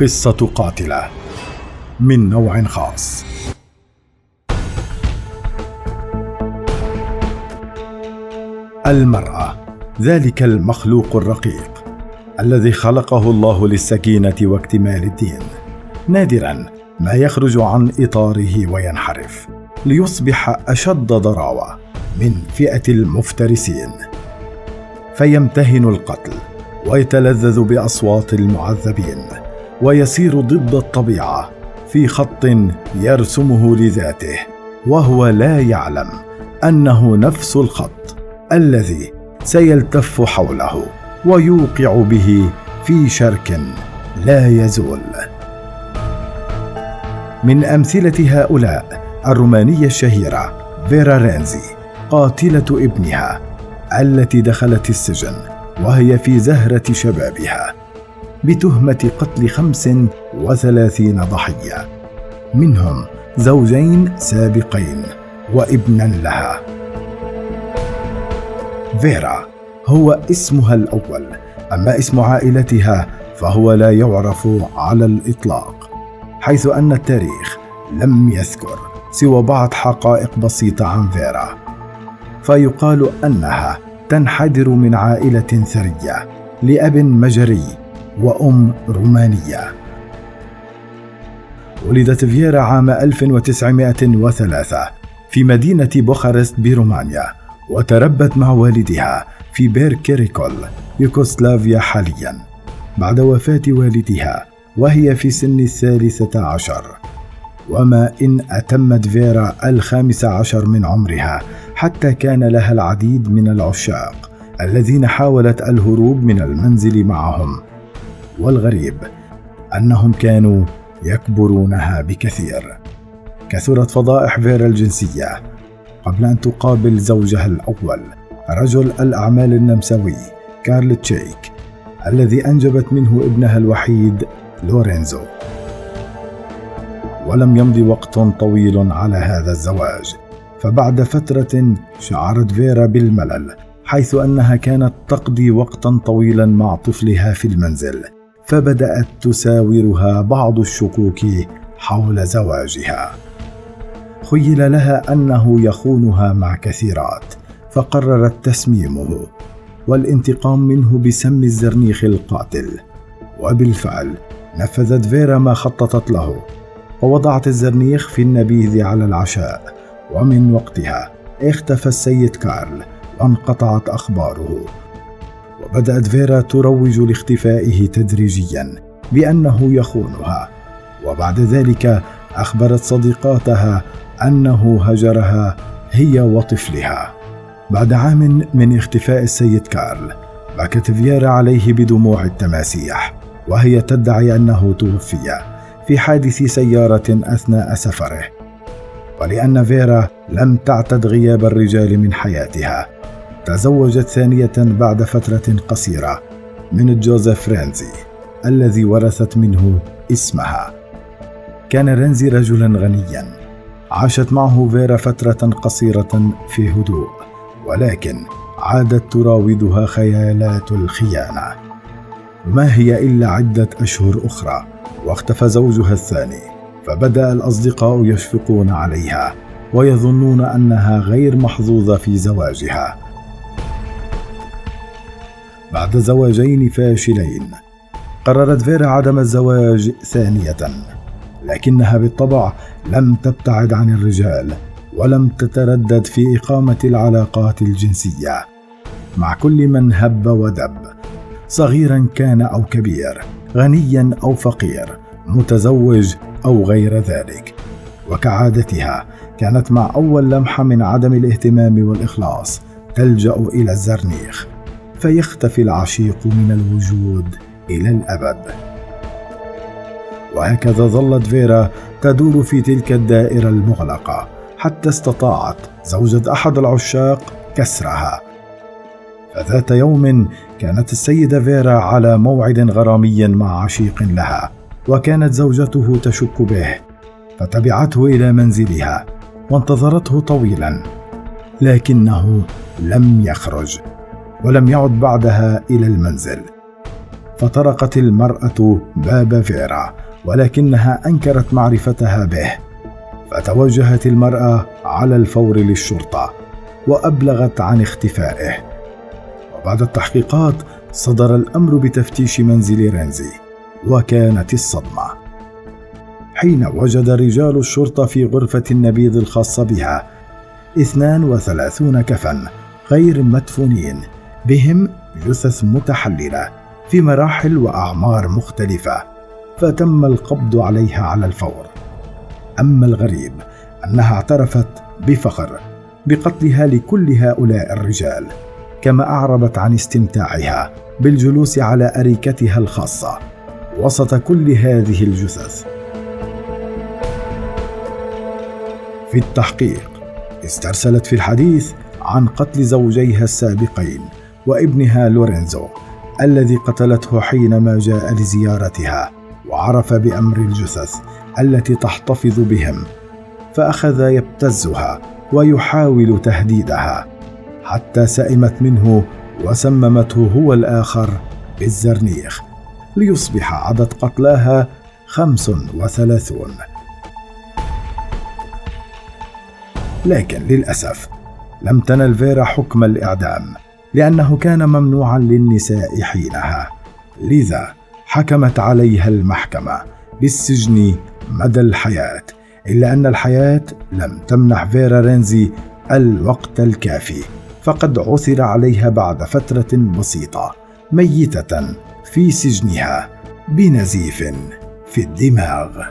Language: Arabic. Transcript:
قصة قاتلة من نوع خاص. المرأة ذلك المخلوق الرقيق الذي خلقه الله للسكينة واكتمال الدين. نادرا ما يخرج عن إطاره وينحرف ليصبح أشد ضراوة من فئة المفترسين. فيمتهن القتل ويتلذذ بأصوات المعذبين. ويسير ضد الطبيعة في خط يرسمه لذاته وهو لا يعلم أنه نفس الخط الذي سيلتف حوله ويوقع به في شرك لا يزول. من أمثلة هؤلاء الرومانية الشهيرة فيرا رينزي قاتلة ابنها التي دخلت السجن وهي في زهرة شبابها. بتهمة قتل خمس وثلاثين ضحية. منهم زوجين سابقين وابنا لها. فيرا هو اسمها الأول. أما اسم عائلتها فهو لا يعرف على الإطلاق حيث أن التاريخ لم يذكر سوى بعض حقائق بسيطة عن فيرا. فيقال أنها تنحدر من عائلة ثرية لأب مجري وأم رومانية. ولدت فيرا عام 1903 في مدينة بوخارست برومانيا وتربت مع والدها في بير كيريكول يوغوسلافيا حاليا. بعد وفاة والدها وهي في سن الثالثة عشر. وما إن أتمت فيرا الخامس عشر من عمرها حتى كان لها العديد من العشاق الذين حاولت الهروب من المنزل معهم. والغريب أنهم كانوا يكبرونها بكثير. كثرت فضائح فيرا الجنسية قبل أن تقابل زوجها الأول رجل الأعمال النمساوي كارل تشيك الذي أنجبت منه ابنها الوحيد لورينزو. ولم يمض وقت طويل على هذا الزواج فبعد فترة شعرت فيرا بالملل حيث أنها كانت تقضي وقتا طويلا مع طفلها في المنزل. فبدأت تساورها بعض الشكوك حول زواجها. خيل لها أنه يخونها مع كثيرات فقررت تسميمه والانتقام منه بسم الزرنيخ القاتل. وبالفعل نفذت فيرا ما خططت له ووضعت الزرنيخ في النبيذ على العشاء ومن وقتها اختفى السيد كارل وانقطعت أخباره. وبدات فيرا تروج لاختفائه تدريجيا بأنه يخونها. وبعد ذلك أخبرت صديقاتها أنه هجرها هي وطفلها. بعد عام من اختفاء السيد كارل بكت فييرا عليه بدموع التماسيح وهي تدعي أنه توفي في حادث سيارة أثناء سفره. ولأن فيرا لم تعتد غياب الرجال من حياتها تزوجت ثانية بعد فترة قصيرة من جوزيف رينزي الذي ورثت منه اسمها. كان رينزي رجلا غنيا. عاشت معه فيرا فترة قصيرة في هدوء ولكن عادت تراودها خيالات الخيانة. وما هي إلا عدة أشهر أخرى واختفى زوجها الثاني فبدأ الأصدقاء يشفقون عليها ويظنون أنها غير محظوظة في زواجها. بعد زواجين فاشلين. قررت فيرا عدم الزواج ثانية لكنها بالطبع لم تبتعد عن الرجال ولم تتردد في إقامة العلاقات الجنسية. مع كل من هب ودب صغيرا كان أو كبير غنيا أو فقير متزوج أو غير ذلك. وكعادتها كانت مع أول لمحة من عدم الاهتمام والإخلاص تلجأ إلى الزرنيخ. فيختفي العشيق من الوجود إلى الأبد. وهكذا ظلت فيرا تدور في تلك الدائرة المغلقة حتى استطاعت زوجة أحد العشاق كسرها. فذات يوم كانت السيدة فيرا على موعد غرامي مع عشيق لها وكانت زوجته تشك به فتبعته إلى منزلها وانتظرته طويلا لكنه لم يخرج. ولم يعد بعدها إلى المنزل. فطرقت المرأة باب فيرا ولكنها أنكرت معرفتها به. فتوجهت المرأة على الفور للشرطة وأبلغت عن اختفائه. وبعد التحقيقات صدر الأمر بتفتيش منزل رينزي وكانت الصدمة. حين وجد رجال الشرطة في غرفة النبيذ الخاصة بها 32 كفن غير مدفونين. بهم جثث متحللة في مراحل وأعمار مختلفة فتم القبض عليها على الفور. أما الغريب أنها اعترفت بفخر بقتلها لكل هؤلاء الرجال كما أعربت عن استمتاعها بالجلوس على أريكتها الخاصة وسط كل هذه الجثث. في التحقيق استرسلت في الحديث عن قتل زوجيها السابقين. وابنها لورينزو الذي قتلته حينما جاء لزيارتها وعرف بأمر الجثث التي تحتفظ بهم فأخذ يبتزها ويحاول تهديدها حتى سئمت منه وسممته هو الآخر بالزرنيخ ليصبح عدد قتلاها خمس وثلاثون. لكن للأسف لم تنل فيرا حكم الإعدام. لأنه كان ممنوعا للنساء حينها. لذا حكمت عليها المحكمة بالسجن مدى الحياة إلا أن الحياة لم تمنح فيرا رينزي الوقت الكافي. فقد عثر عليها بعد فترة بسيطة ميتة في سجنها بنزيف في الدماغ.